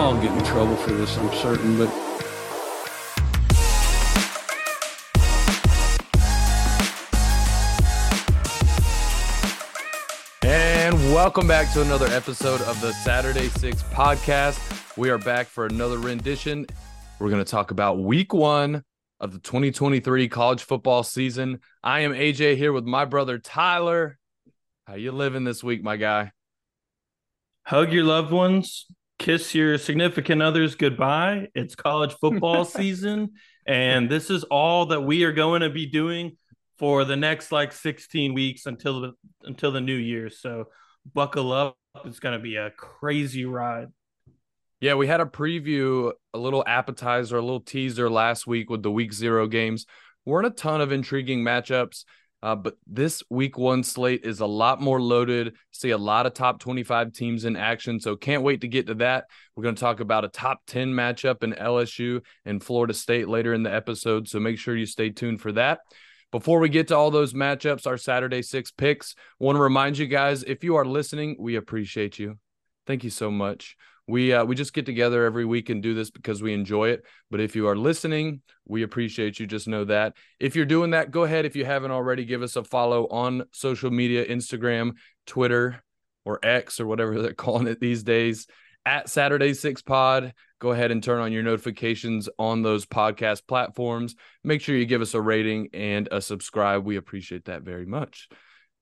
I'll get in trouble for this, I'm certain, but And welcome back to another episode of the Saturday Six podcast. We are back for another rendition. We're going to talk about week one of the 2023 college football season. I am AJ here with my brother Tyler. How you living this week, my guy? Hug your loved ones, kiss your significant others goodbye. It's college football season, and this is all that we are going to be doing for the next like 16 weeks until the until the new year. So buckle up. It's going to be a crazy ride. Yeah, we had a preview, a little appetizer, a little teaser last week with the week zero games. Weren't a ton of intriguing matchups, uh, but this week one slate is a lot more loaded. See a lot of top 25 teams in action. So can't wait to get to that. We're going to talk about a top 10 matchup in LSU and Florida State later in the episode. So make sure you stay tuned for that. Before we get to all those matchups, our Saturday six picks, want to remind you guys if you are listening, we appreciate you. Thank you so much. We uh, we just get together every week and do this because we enjoy it. But if you are listening, we appreciate you. Just know that. If you're doing that, go ahead. If you haven't already, give us a follow on social media, Instagram, Twitter, or X, or whatever they're calling it these days at Saturday Six Pod. Go ahead and turn on your notifications on those podcast platforms. Make sure you give us a rating and a subscribe. We appreciate that very much.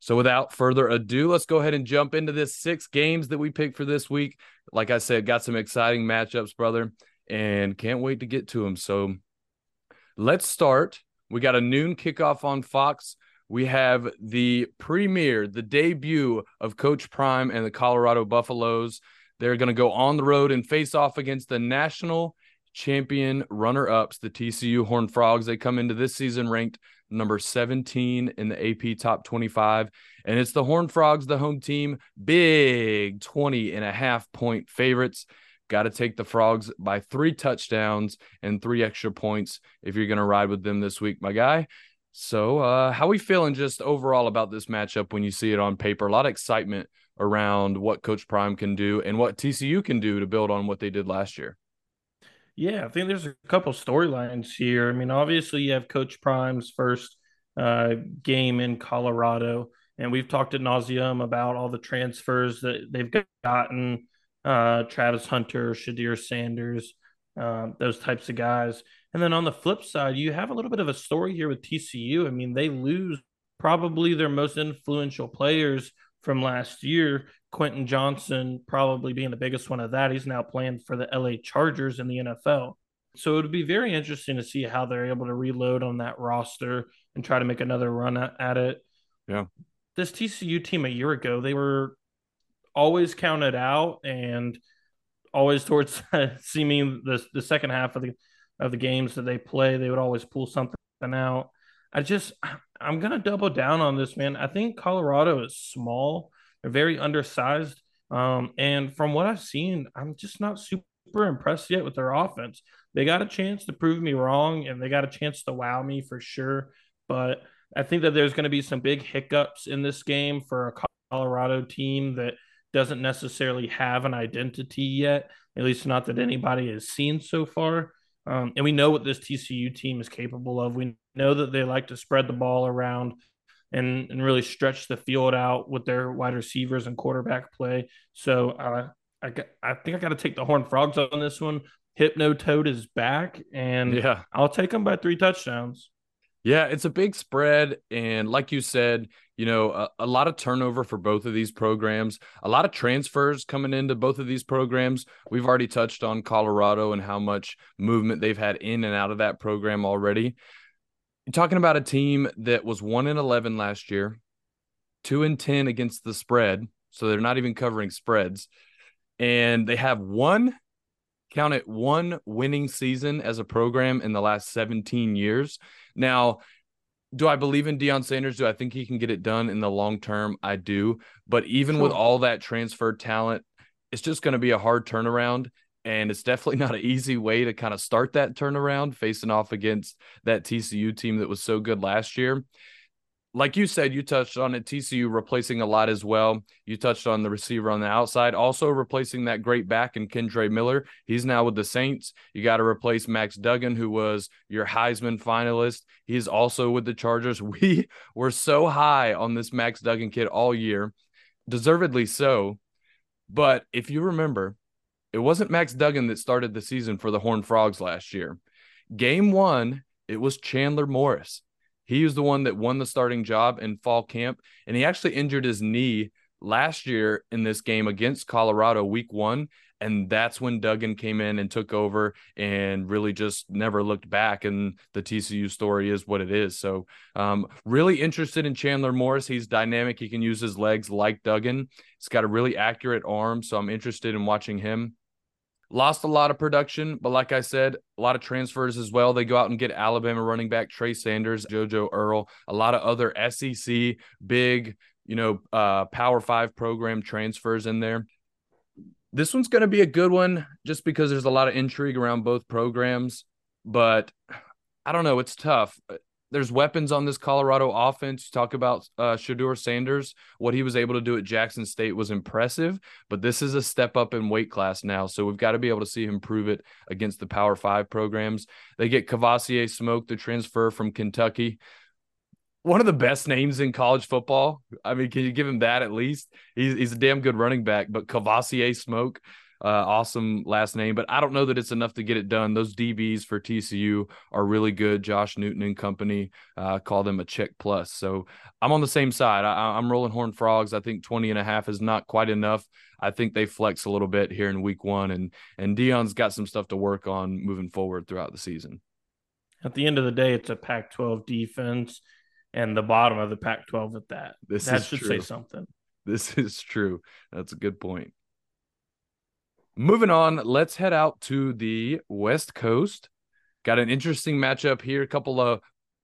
So, without further ado, let's go ahead and jump into this six games that we picked for this week. Like I said, got some exciting matchups, brother, and can't wait to get to them. So, let's start. We got a noon kickoff on Fox. We have the premiere, the debut of Coach Prime and the Colorado Buffaloes. They're going to go on the road and face off against the national champion runner ups, the TCU Horned Frogs. They come into this season ranked number 17 in the AP top 25. And it's the Horned Frogs, the home team, big 20 and a half point favorites. Got to take the Frogs by three touchdowns and three extra points if you're going to ride with them this week, my guy. So, uh, how we feeling just overall about this matchup when you see it on paper? A lot of excitement around what Coach Prime can do and what TCU can do to build on what they did last year. Yeah, I think there's a couple storylines here. I mean, obviously, you have Coach Prime's first uh, game in Colorado, and we've talked at nauseum about all the transfers that they've gotten uh, Travis Hunter, Shedeur Sanders, uh, those types of guys. And then on the flip side, you have a little bit of a story here with TCU. I mean, they lose probably their most influential players from last year. Quentin Johnston probably being the biggest one of that. He's now playing for the LA Chargers in the NFL. So it would be very interesting to see how they're able to reload on that roster and try to make another run at, at it. Yeah. This TCU team a year ago, they were always counted out and always towards seeming the the second half of the of the games that they play, they would always pull something out. I just I'm gonna double down on this, man. I think Colorado is small. They're very undersized. Um, and from what I've seen, I'm just not super impressed yet with their offense. They got a chance to prove me wrong and they got a chance to wow me for sure. But I think that there's going to be some big hiccups in this game for a Colorado team that doesn't necessarily have an identity yet, at least not that anybody has seen so far. Um, and we know what this TCU team is capable of. We know that they like to spread the ball around and, and really stretch the field out with their wide receivers and quarterback play. So uh, I, I think I got to take the Horned Frogs on this one. Hypno Toad is back, and yeah, I'll take them by three touchdowns. Yeah, it's a big spread. And like you said, you know, a, a, lot of turnover for both of these programs, a lot of transfers coming into both of these programs. We've already touched on Colorado and how much movement they've had in and out of that program already. You're talking about a team that was 1 in 11 last year, 2 in 10 against the spread. So they're not even covering spreads. And they have one, count it, one winning season as a program in the last 17 years. Now, do I believe in Deion Sanders? Do I think he can get it done in the long term? I do. But even sure. with all that transfer talent, it's just going to be a hard turnaround. And it's definitely not an easy way to kind of start that turnaround facing off against that TCU team that was so good last year. like you said, you touched on it. TCU replacing a lot as well. You touched on the receiver on the outside, also replacing that great back in Kendre Miller. He's now with the Saints. You got to replace Max Duggan, who was your Heisman finalist. He's also with the Chargers. We were so high on this Max Duggan kid all year, deservedly so. But if you remember, it wasn't Max Duggan that started the season for the Horned Frogs last year. Game one, it was Chandler Morris. He was the one that won the starting job in fall camp, and he actually injured his knee last year in this game against Colorado, week one. And that's when Duggan came in and took over and really just never looked back. And the TCU story is what it is. So, um, really interested in Chandler Morris. He's dynamic. He can use his legs like Duggan. He's got a really accurate arm. So, I'm interested in watching him. Lost a lot of production, but like I said, a lot of transfers as well. They go out and get Alabama running back Trey Sanders, JoJo Earle, a lot of other SEC big, you know, uh, Power Five program transfers in there. This one's going to be a good one just because there's a lot of intrigue around both programs, but I don't know. It's tough there's weapons on this Colorado offense. You talk about uh, Shedeur Sanders. What he was able to do at Jackson State was impressive, but this is a step up in weight class now. So we've got to be able to see him prove it against the Power Five programs. They get Kavosiey Smoke, the transfer from Kentucky. One of the best names in college football. I mean, can you give him that at least? He's, he's a damn good running back, but Kavosiey Smoke uh, awesome last name, but I don't know that it's enough to get it done. Those DBs for TCU are really good. Josh Newton and company uh, call them a check plus. So I'm on the same side. I, I'm rolling Horn Frogs. I think 20 and a half is not quite enough. I think they flex a little bit here in week one, and and Deion's got some stuff to work on moving forward throughout the season. At the end of the day, it's a Pac-12 defense, and the bottom of the Pac-12 at that. This that should true. say something. This is true. That's a good point. Moving on, let's head out to the West Coast. Got an interesting matchup here. A couple of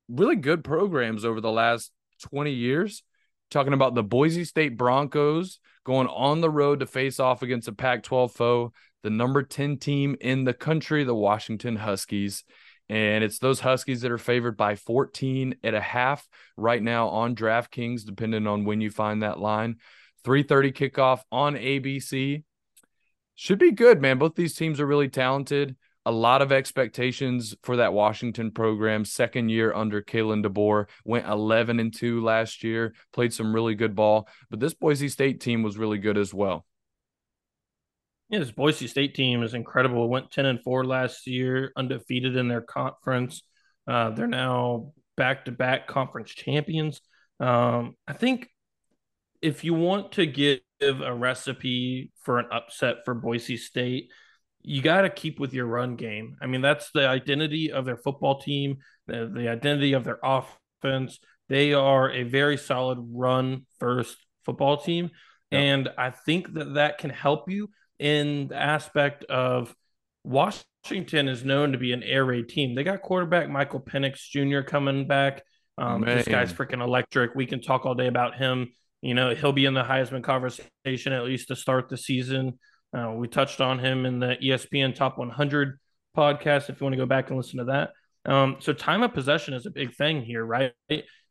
really good programs over the last 20 years. Talking about the Boise State Broncos going on the road to face off against a Pac 12 foe, the number 10 team in the country, the Washington Huskies. And it's those Huskies that are favored by 14 and a half right now on DraftKings, depending on when you find that line. 3:30 kickoff on ABC. Should be good, man. Both these teams are really talented. A lot of expectations for that Washington program. Second year under Kalen DeBoer went 11 and 2 last year, played some really good ball. But this Boise State team was really good as well. Yeah, this Boise State team is incredible. It went 10 and 4 last year, undefeated in their conference. Uh, they're now back to back conference champions. Um, I think if you want to give a recipe for an upset for Boise State, you got to keep with your run game. I mean, that's the identity of their football team, the, the identity of their offense. They are a very solid run first football team. Yep. And I think that that can help you in the aspect of Washington is known to be an air raid team. They got quarterback Michael Penix Jr. coming back. Um, this guy's freaking electric. We can talk all day about him. You know, he'll be in the Heisman conversation at least to start the season. Uh, we touched on him in the ESPN Top 100 podcast if you want to go back and listen to that. Um, so, time of possession is a big thing here, right?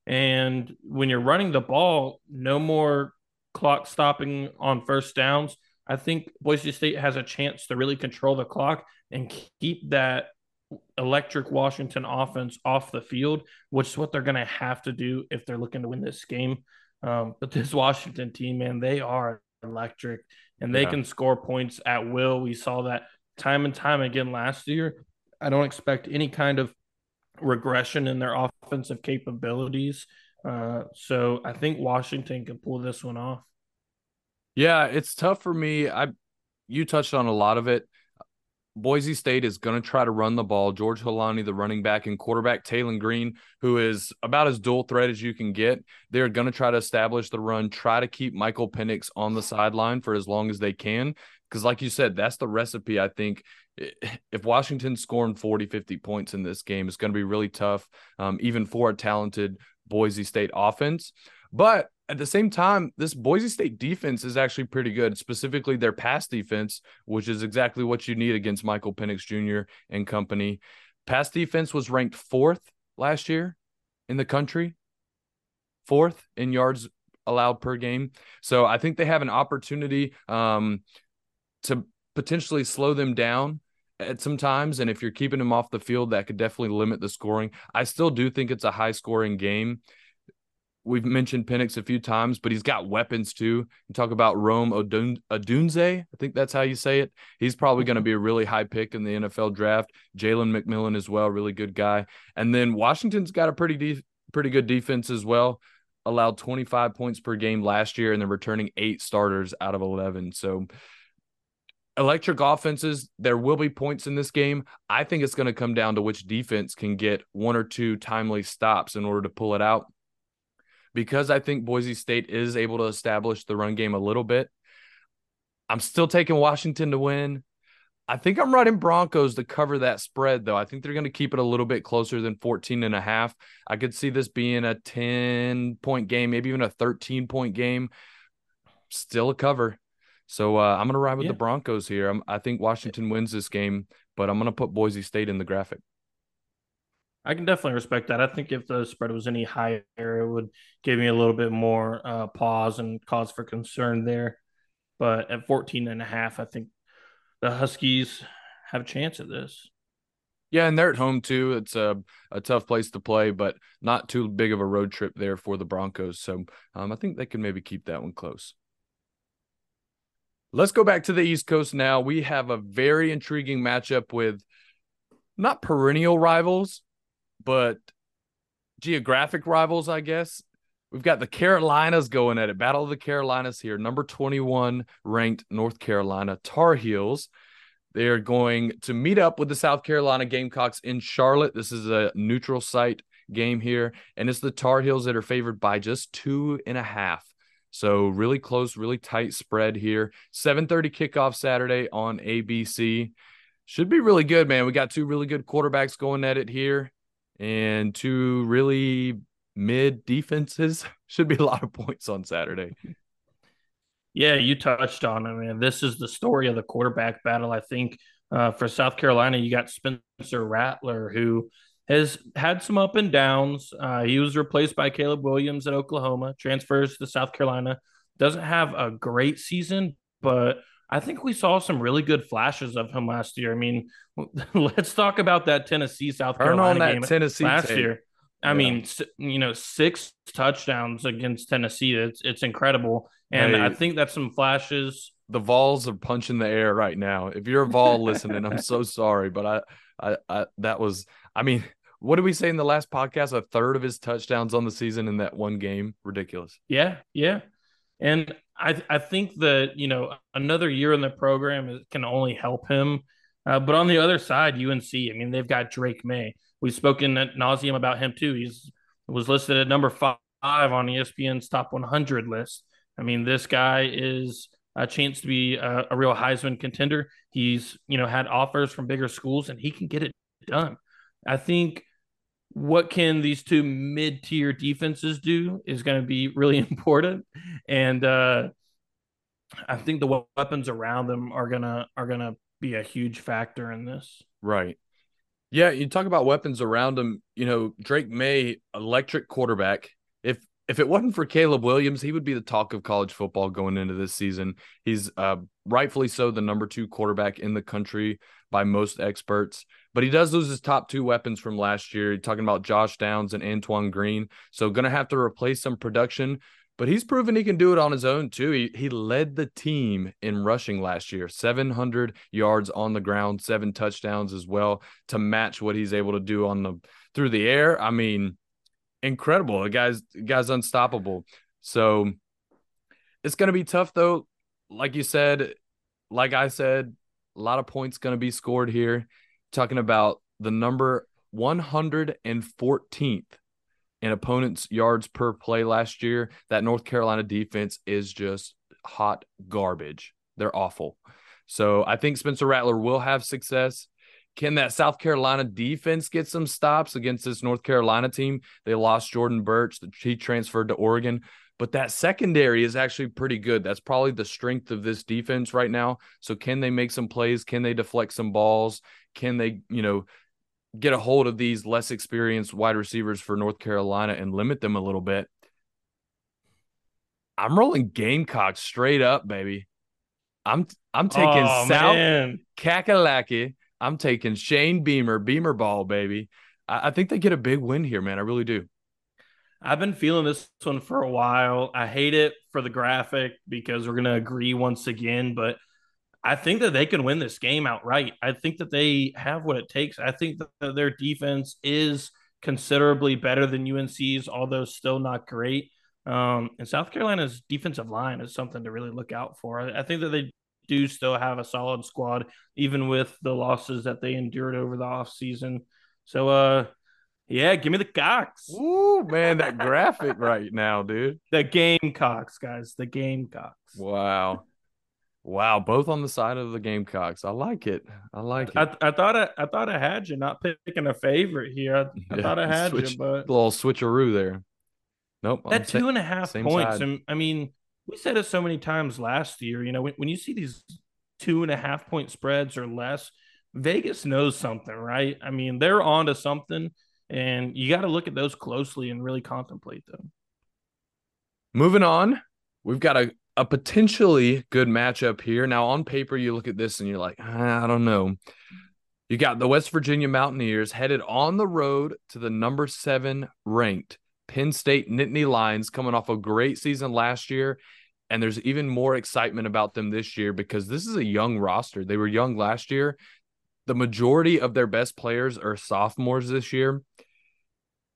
And when you're running the ball, no more clock stopping on first downs. I think Boise State has a chance to really control the clock and keep that electric Washington offense off the field, which is what they're going to have to do if they're looking to win this game. Um, but this Washington team, man, they are electric and they yeah. can score points at will. We saw that time and time again last year. I don't expect any kind of regression in their offensive capabilities. Uh, so I think Washington can pull this one off. Yeah, it's tough for me. I you touched on a lot of it. Boise State is going to try to run the ball. George Holani, the running back, and quarterback Taylen Green, who is about as dual threat as you can get. They're going to try to establish the run, try to keep Michael Penix on the sideline for as long as they can. Because, like you said, that's the recipe. I think if Washington scoring 40, 50 points in this game, it's going to be really tough, um, even for a talented Boise State offense. But at the same time, this Boise State defense is actually pretty good, specifically their pass defense, which is exactly what you need against Michael Penix Jr. and company. Pass defense was ranked fourth last year in the country. fourth in yards allowed per game. So I think they have an opportunity um, to potentially slow them down at some times. And if you're keeping them off the field, that could definitely limit the scoring. I still do think it's a high scoring game. We've mentioned Penix a few times, but he's got weapons too. You talk about Rome Odun- Odunze. I think that's how you say it. He's probably going to mm-hmm. be a really high pick in the NFL draft. Jalen McMillan as well, really good guy. And then Washington's got a pretty de- pretty good defense as well. Allowed 25 points per game last year, and they're returning eight starters out of 11. So electric offenses, there will be points in this game. I think it's going to come down to which defense can get one or two timely stops in order to pull it out because I think Boise State is able to establish the run game a little bit. I'm still taking Washington to win. I think I'm riding Broncos to cover that spread, though. I think they're going to keep it a little bit closer than 14 and a half. I could see this being a 10 point game, maybe even a 13 point game. Still a cover. So uh, I'm going to ride with yeah. the Broncos here. I'm, I think Washington wins this game, but I'm going to put Boise State in the graphic. I can definitely respect that. I think if the spread was any higher, it would give me a little bit more uh, pause and cause for concern there. But at 14 and a half, I think the Huskies have a chance at this. Yeah, and they're at home too. It's a, a tough place to play, but not too big of a road trip there for the Broncos. So um, I think they can maybe keep that one close. Let's go back to the East Coast now. We have a very intriguing matchup with not perennial rivals, but geographic rivals, I guess. We've got the Carolinas going at it. Battle of the Carolinas here. Number 21 ranked North Carolina Tar Heels. They are going to meet up with the South Carolina Gamecocks in Charlotte. This is a neutral site game here, and it's the Tar Heels that are favored by just two and a half. So really close, really tight spread here. 7:30 kickoff Saturday on ABC. Should be really good, man. We got two really good quarterbacks going at it here and two really mid defenses. Should be a lot of points on Saturday. Yeah, you touched on it, man. This is the story of the quarterback battle. I think uh, for South Carolina, you got Spencer Rattler, who has had some up and downs. Uh, he was replaced by Caleb Williams at Oklahoma, transfers to South Carolina. Doesn't have a great season, but I think we saw some really good flashes of him last year. I mean, let's talk about that Tennessee South Carolina game Tennessee last tape. year. I yeah. mean, you know, six touchdowns against Tennessee. It's it's incredible, and hey, I think that's some flashes. The Vols are punching the air right now. If you're a Vol listening, I'm so sorry, but I, I, I, that was. I mean, what did we say in the last podcast? A third of his touchdowns on the season in that one game. Ridiculous. Yeah, yeah. And I I think that you know another year in the program can only help him. Uh, but on the other side, UNC, I mean, they've got Drake Maye. We've spoken at nauseum about him too. He's was listed at number five on ESPN's top 100 list. I mean, this guy is a chance to be a, a real Heisman contender. He's you know had offers from bigger schools, and he can get it done. I think what can these two mid-tier defenses do is going to be really important. And uh, i think the weapons around them are going to are going to be a huge factor in this. Right. Yeah you talk about weapons around them you know drake maye electric quarterback if it wasn't for Caleb Williams, he would be the talk of college football going into this season. He's uh, rightfully so the number two quarterback in the country by most experts. But he does lose his top two weapons from last year. You're talking about Josh Downs and Antoine Green. So going to have to replace some production. But he's proven he can do it on his own too. He he led the team in rushing last year, 700 yards on the ground, seven touchdowns as well to match what he's able to do on the through the air. I mean, incredible. The guy's the guy's unstoppable. So it's to be tough though. Like you said, like I said, a lot of points to be scored here. Talking about the number 114th in opponents' yards per play last year. That North Carolina defense is just hot garbage. They're awful. So I think Spencer Rattler will have success. Can that South Carolina defense get some stops against this North Carolina team? They lost Jordan Burch. He transferred to Oregon but that secondary is actually pretty good. That's probably the strength of this defense right now. So can they make some plays? Can they deflect some balls? Can they, you know, get a hold of these less experienced wide receivers for North Carolina and limit them a little bit? I'm rolling Gamecock straight up, baby. I'm I'm taking Oh, South man. Kakalaki. I'm taking Shane Beamer, Beamer ball, baby. I, I think they get a big win here, man. I really do. I've been feeling this one for a while. I hate it for the graphic because we're going to agree once again, but I think that they can win this game outright. I think that they have what it takes. I think that their defense is considerably better than UNC's, although still not great. Um, and South Carolina's defensive line is something to really look out for. I, I think that they do still have a solid squad, even with the losses that they endured over the offseason. So, uh, yeah, give me the Cox. Ooh, man, that graphic right now, dude. The Gamecocks, guys. The Gamecocks. Wow. Wow, both on the side of the Gamecocks. I like it. I like it. I, I thought I, I thought I had you not picking a favorite here. I, I Yeah, thought I had switch- you, but a little switcheroo there. Nope. I'm that ta- two and a half points. side. I mean, we said it so many times last year. You know, when, when you see these two and a half point spreads or less, Vegas knows something, right? I mean, they're on to something, and you got to look at those closely and really contemplate them. Moving on, we've got a, a potentially good matchup here. Now, on paper, you look at this and you're like, "Ah, I don't know. You got the West Virginia Mountaineers headed on the road to the number seven ranked Penn State Nittany Lions coming off a great season last year. And there's even more excitement about them this year because this is a young roster. They were young last year. The majority of their best players are sophomores this year.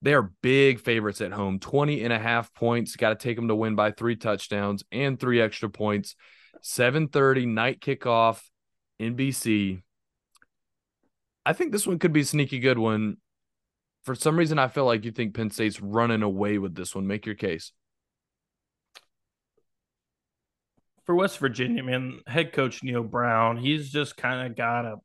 They are big favorites at home, 20 and a half points. Got to take them to win by three touchdowns and three extra points. 7:30 night kickoff, NBC. I think this one could be a sneaky good one. For some reason, I feel like you think Penn State's running away with this one. Make your case. For West Virginia, man, head coach Neal Brown, he's just kind of got a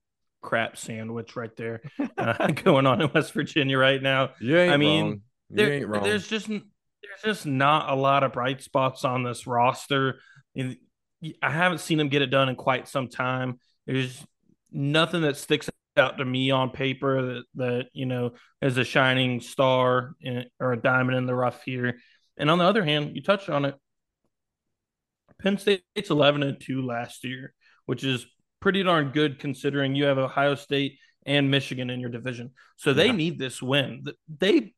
crap sandwich right there uh, going on in West Virginia right now. You ain't I mean, there, ain't wrong. there's just there's just not a lot of bright spots on this roster. And I haven't seen them get it done in quite some time. There's nothing that sticks out to me on paper that that you know is a shining star in, or a diamond in the rough here. And on the other hand, you touched on it. Penn State's 11 and 2 last year, which is pretty darn good considering you have Ohio State and Michigan in your division. So they Yeah. need this win. They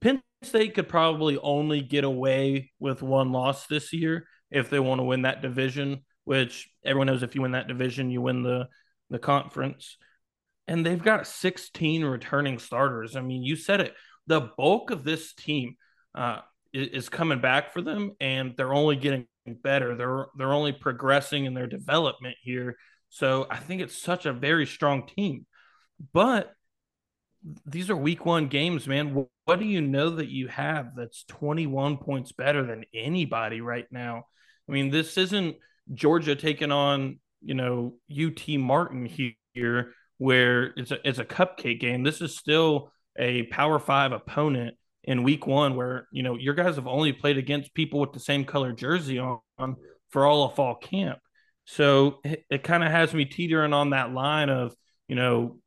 Penn State could probably only get away with one loss this year if they want to win that division, which everyone knows if you win that division, you win the the conference. And they've got 16 returning starters. I mean, you said it. The bulk of this team uh, is, coming back for them, and they're only getting better. They're they're only progressing in their development here. So I think it's such a very strong team. But these are week one games, man. What do you know that you have that's 21 points better than anybody right now? I mean, this isn't Georgia taking on, you know, UT Martin here, where it's a, it's a cupcake game. This is still a Power Five opponent in week one, where, you know, your guys have only played against people with the same color jersey on for all of fall camp. So it, it kind of has me teetering on that line of, you know,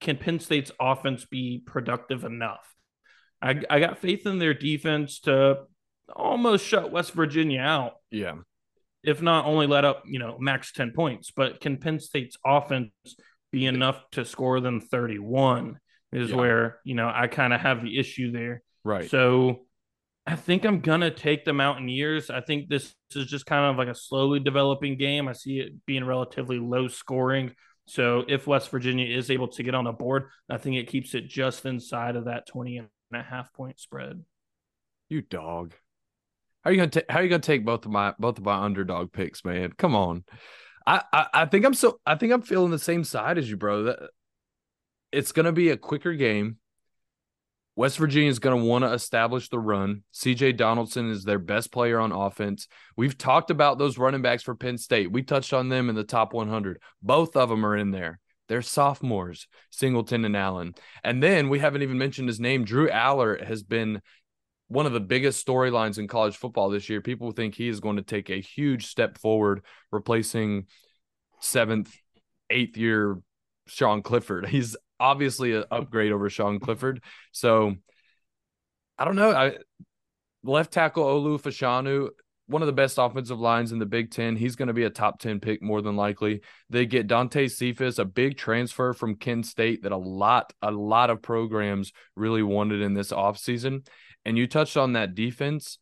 can Penn State's offense be productive enough? I, I got faith in their defense to almost shut West Virginia out, yeah. if not only let up, you know, max 10 points. But can Penn State's offense be enough to score them 31? Is Yeah. where, you know, I kind of have the issue there. Right. So I think I'm gonna take the Mountaineers. I think this is just kind of like a slowly developing game. I see it being relatively low scoring. So if West Virginia is able to get on the board, I think it keeps it just inside of that 20 and a half point spread. You dog. How are you gonna take? How are you gonna take both of my both of my underdog picks, man? Come on. I, I I think I'm so. I think I'm feeling the same side as you, bro. That it's gonna be a quicker game. West Virginia is going to want to establish the run. CJ Donaldson is their best player on offense. We've talked about those running backs for Penn State. We touched on them in the top 100. Both of them are in there. They're sophomores, Singleton and Allen. And then we haven't even mentioned his name. Drew Allar has been one of the biggest storylines in college football this year. People think he is going to take a huge step forward, replacing seventh, eighth year Sean Clifford. He's obviously an upgrade over Sean Clifford. So I don't know. I left tackle Olu Fashanu, one of the best offensive lines in the Big Ten. He's going to be a top 10 pick more than likely. They get Dante Cephas, a big transfer from Kent State that a lot, a lot of programs really wanted in this offseason. And you touched on that defense,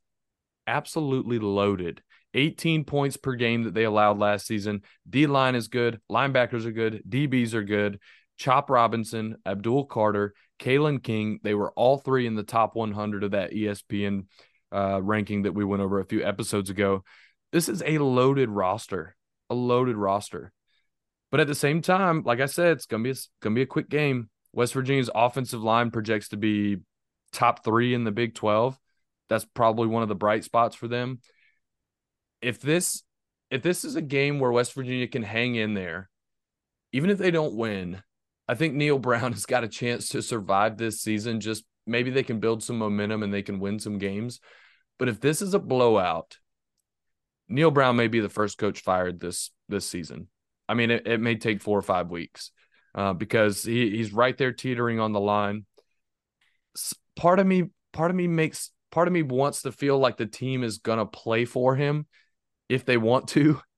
absolutely loaded. 18 points per game that they allowed last season. D line is good. Linebackers are good. DBs are good. Chop Robinson, Abdul Carter, Kalen King, they were all three in the top 100 of that ESPN uh, ranking that we went over a few episodes ago. This is a loaded roster, a loaded roster. But at the same time, like I said, it's gonna be a, gonna be a quick game. West Virginia's offensive line projects to be top three in the Big 12. That's probably one of the bright spots for them. If this if this is a game where West Virginia can hang in there, even if they don't win, I think Neal Brown has got a chance to survive this season. Just maybe they can build some momentum and they can win some games. But if this is a blowout, Neal Brown may be the first coach fired this this season. I mean, it, it may take four or five weeks uh, because he, he's right there teetering on the line. Part of me, part of me makes part of me wants to feel like the team is gonna play for him if they want to.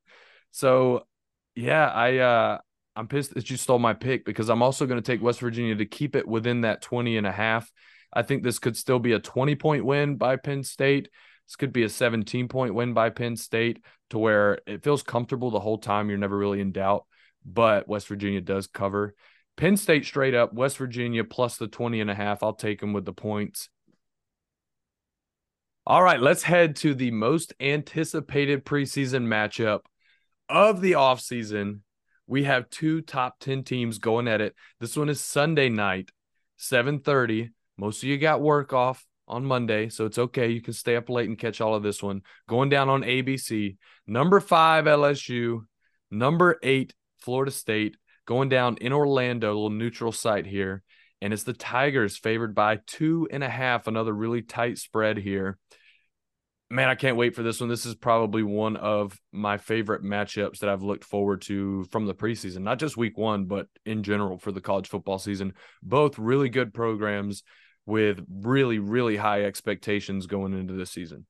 So yeah, I uh I'm pissed that you stole my pick because I'm also going to take West Virginia to keep it within that 20 and a half. I think this could still be a 20 point win by Penn State. This could be a 17 point win by Penn State to where it feels comfortable the whole time. You're never really in doubt, but West Virginia does cover. Penn State straight up, West Virginia plus the 20 and a half. I'll take them with the points. All right, let's head to the most anticipated preseason matchup of the offseason. We have two top 10 teams going at it. This one is Sunday night, 7:30. Most of you got work off on Monday, so it's okay. You can stay up late and catch all of this one. Going down on ABC. Number 5 LSU, number 8 Florida State, going down in Orlando, a little neutral site here. And it's the Tigers favored by two and a half, another really tight spread here man, I can't wait for this one. This is probably one of my favorite matchups that I've looked forward to from the preseason, not just week one, but in general for the college football season. Both really good programs with really, really high expectations going into this season.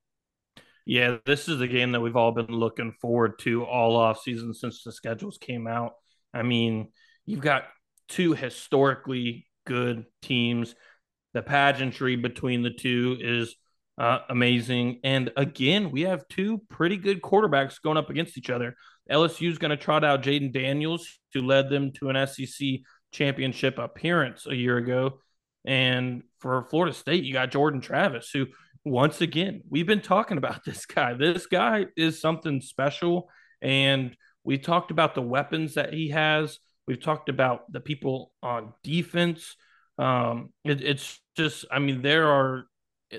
Yeah, this is the game that we've all been looking forward to all off season since the schedules came out. I mean, you've got two historically good teams. The pageantry between the two is uh, amazing. And again, we have two pretty good quarterbacks going up against each other. LSU is going to trot out Jayden Daniels, who led them to an SEC championship appearance a year ago. And for Florida State, you got Jordan Travis, who, once again, we've been talking about this guy. This guy is something special. And we talked about the weapons that he has. We've talked about the people on defense. Um, it, it's just, I mean, there are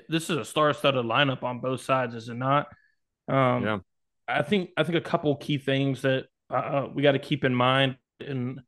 this is a star-studded lineup on both sides, is it not? Um, yeah. I think I think a couple key things that uh, uh we got to keep in mind, and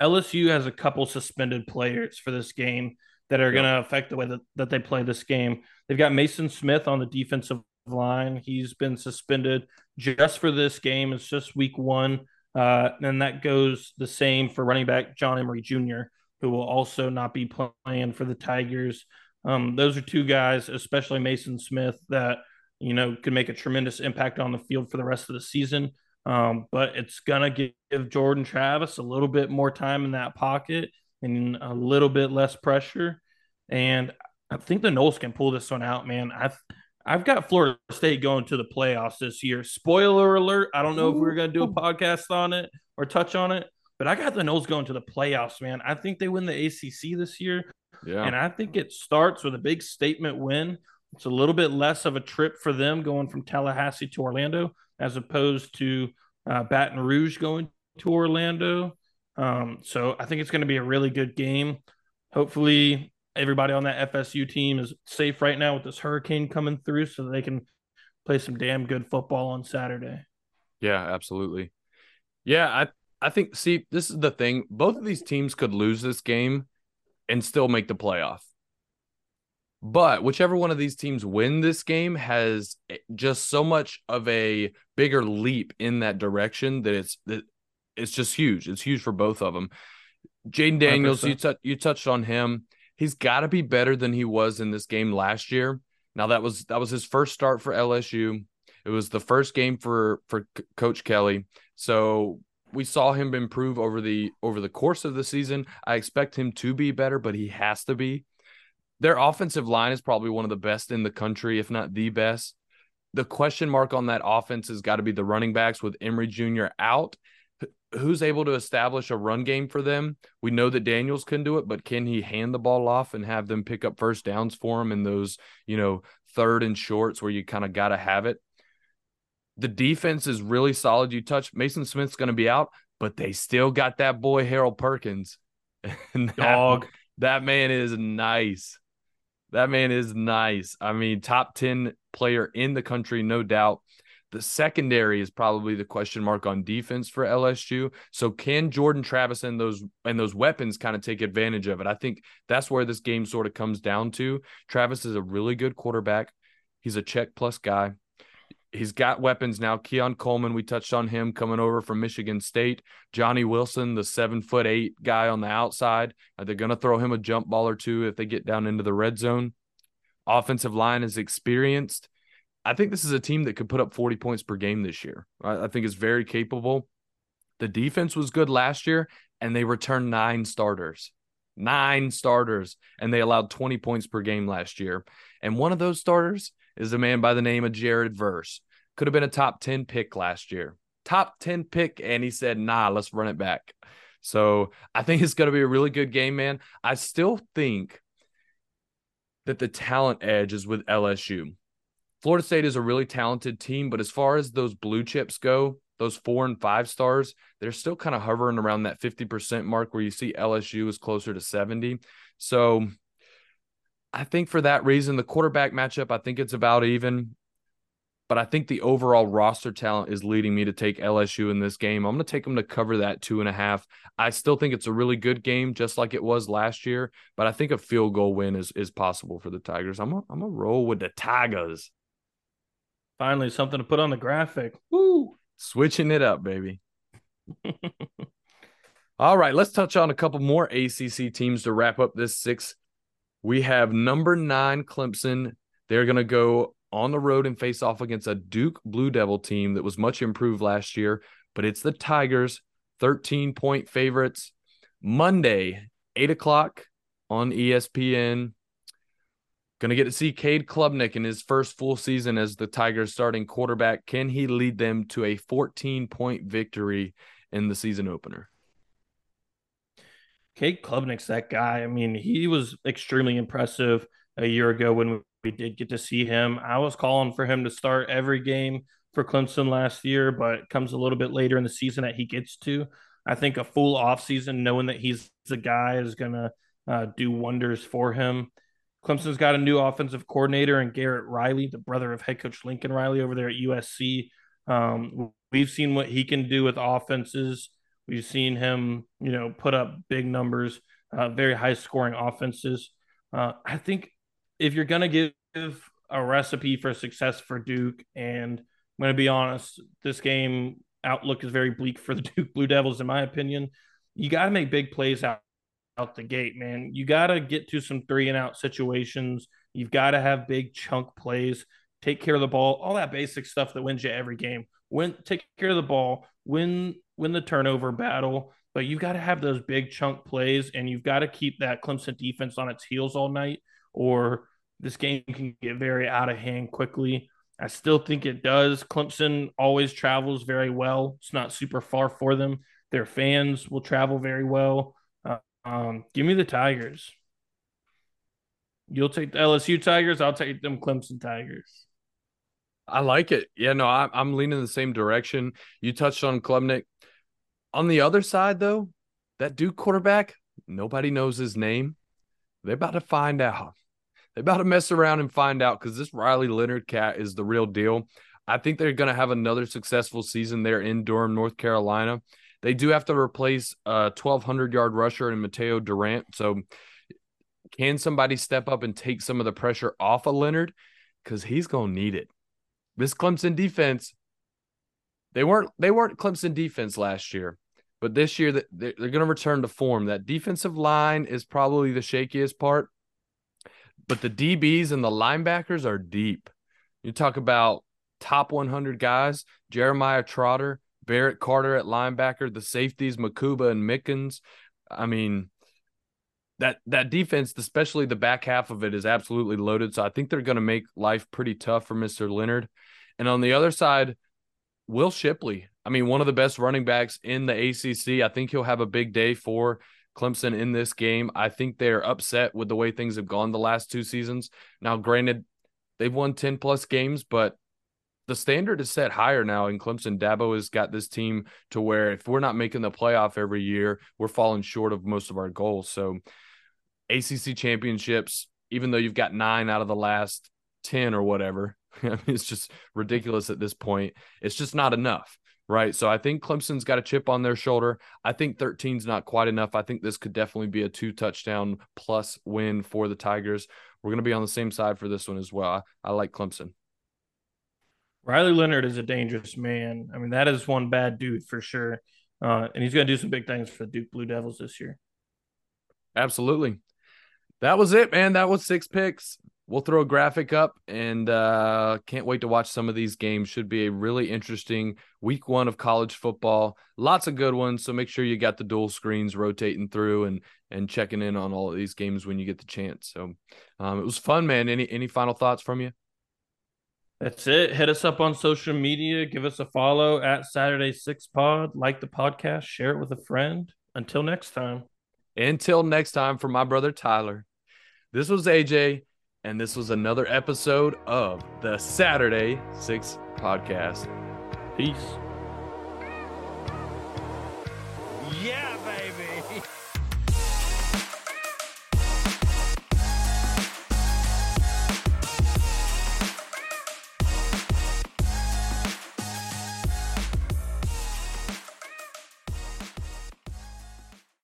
LSU has a couple suspended players for this game that are yeah. going to affect the way that, that they play this game. They've got Mason Smith on the defensive line. He's been suspended just for this game. It's just week one. Uh, and that goes the same for running back John Emery Jr., who will also not be playing for the Tigers. Um, those are two guys, especially Mason Smith, that you know could make a tremendous impact on the field for the rest of the season. Um, but it's gonna give Jordan Travis a little bit more time in that pocket and a little bit less pressure. And I think the Noles can pull this one out, man. I've I've got Florida State going to the playoffs this year. Spoiler alert! I don't know if we are gonna do a podcast on it or touch on it, but I got the Noles going to the playoffs, man. I think they win the ACC this year. Yeah. And I think it starts with a big statement win. It's a little bit less of a trip for them going from Tallahassee to Orlando as opposed to uh, Baton Rouge going to Orlando. Um, so I think it's going to be a really good game. Hopefully, everybody on that FSU team is safe right now with this hurricane coming through so they can play some damn good football on Saturday. Yeah, absolutely. Yeah, I I think see this is the thing. Both of these teams could lose this game and still make the playoff. But whichever one of these teams win this game has eh, just so much of a bigger leap in that direction that it's that it's just huge. It's huge for both of them. Jayden Daniels, 100%. you, t- you touched on him. He's got to be better than he was in this game last year. Now that was that was his first start for LSU. It was the first game for for C- Coach Kelly. So we saw him improve over the over the course of the season. I expect him to be better, but he has to be. Their offensive line is probably one of the best in the country, if not the best. The question mark on that offense has got to be the running backs with Emery Jr. out. Who's able to establish a run game for them? We know that Daniels can do it, but can he hand the ball off and have them pick up first downs for him in those, you know, third and shorts where you kind of got to have it? The defense is really solid. You touch Mason Smith's going to be out, but they still got that boy Harold Perkins. that, Dog. That man is nice. That man is nice. I mean, top 10 player in the country, no doubt. The secondary is probably the question mark on defense for LSU. So can Jordan Travis and those and those weapons kind of take advantage of it? I think that's where this game sort of comes down to. Travis is a really good quarterback. He's a check plus guy he's got weapons now. Keon Coleman, we touched on him coming over from Michigan State. Johnny Wilson, the seven foot eight guy on the outside. Are they going to throw him a jump ball or two if they get down into the red zone? Offensive line is experienced. I think this is a team that could put up 40 points per game this year. I, I think it's very capable. The defense was good last year, and they returned nine starters. Nine starters, and they allowed 20 points per game last year. And one of those starters is a man by the name of Jared Verse. Could have been a top 10 pick last year. Top 10 pick. And he said, nah, let's run it back. So I think it's going to be a really good game, man. I still think that the talent edge is with LSU. Florida State is a really talented team, but as far as those blue chips go, those four and five stars, they're still kind of hovering around that 50% mark where you see LSU is closer to 70. So I think for that reason, the quarterback matchup, I think it's about even. But I think the overall roster talent is leading me to take LSU in this game. I'm going to take them to cover that two and a half. I still think it's a really good game, just like it was last year. But I think a field goal win is is possible for the Tigers. I'm a, I'm roll with the Tigers. Finally, something to put on the graphic. Woo! Switching it up, baby. All right, let's touch on a couple more ACC teams to wrap up this six we have number nine Clemson. They're going to go on the road and face off against a Duke Blue Devil team that was much improved last year, but it's the Tigers, 13 point favorites. Monday, 8 o'clock on ESPN. Going to get to see Cade Klubnik in his first full season as the Tigers starting quarterback. Can he lead them to a 14 point victory in the season opener? Cade Klubnik's that guy. I mean, he was extremely impressive a year ago when we did get to see him. I was calling for him to start every game for Clemson last year, but comes a little bit later in the season that he gets to. I think a full offseason, knowing that he's the guy, is going to uh, do wonders for him. Clemson's got a new offensive coordinator and Garrett Riley, the brother of head coach Lincoln Riley over there at USC. Um, we've seen what he can do with offenses We've seen him, you know, put up big numbers, uh, very high scoring offenses. Uh, I think if you're going to give a recipe for success for Duke, and I'm going to be honest, this game outlook is very bleak for the Duke Blue Devils, in my opinion. You got to make big plays out, out the gate, man. You got to get to some three and out situations. You've got to have big chunk plays, take care of the ball, all that basic stuff that wins you every game. Win, take care of the ball, win win the turnover battle, but you've got to have those big chunk plays and you've got to keep that Clemson defense on its heels all night, or this game can get very out of hand quickly. I still think it does. Clemson always travels very well. It's not super far for them. Their fans will travel very well. Um, give me the Tigers. You'll take the LSU Tigers. I'll take them Clemson Tigers. I like it. Yeah, no, I, am leaning the same direction. You touched on Klubnik. On the other side, though, that Duke quarterback, nobody knows his name. They're about to find out. They're about to mess around and find out because this Riley Leonard cat is the real deal. I think they're going to have another successful season there in Durham, North Carolina. They do have to replace a 1,200 yard rusher in Mataeo Durant. So, can somebody step up and take some of the pressure off of Leonard? Because he's going to need it this Clemson defense, they weren't they weren't Clemson defense last year, but this year they're going to return to form. That defensive line is probably the shakiest part. but the DBs and the linebackers are deep. You talk about top 100 guys, Jeremiah Trotter, Barrett Carter at linebacker, the safeties, Mukuba and Mickens. I mean, that that defense, especially the back half of it, is absolutely loaded. So I think they're going to make life pretty tough for Mr. Leonard. And on the other side, Will Shipley. I mean, one of the best running backs in the ACC. I think he'll have a big day for Clemson in this game. I think they're upset with the way things have gone the last two seasons. Now, granted, they've won 10 plus games, but the standard is set higher now in Clemson. Dabo has got this team to where if we're not making the playoff every year, we're falling short of most of our goals. So, ACC championships, even though you've got nine out of the last 10 or whatever, it's just ridiculous at this point. It's just not enough right? So I think Clemson's got a chip on their shoulder. I think 13's not quite enough. I think this could definitely be a two touchdown plus win for the Tigers. We're going to be on the same side for this one as well. I, I like Clemson. Riley Leonard is a dangerous man. I mean, that is one bad dude for sure. Uh, and he's going to do some big things for the Duke Blue Devils this year. Absolutely. That was it, man. That was six picks we'll throw a graphic up and uh, can't wait to watch some of these games. Should be a really interesting week one of college football. Lots of good ones. So make sure you got the dual screens rotating through and and checking in on all of these games when you get the chance. So um, it was fun, man. Any any final thoughts from you? That's it. Hit us up on social media. Give us a follow at Saturday Six Pod. Like the podcast. Share it with a friend. Until next time. Until next time, for my brother Tyler. This was AJ and this was another episode of the Saturday Six Podcast. Peace. Yeah.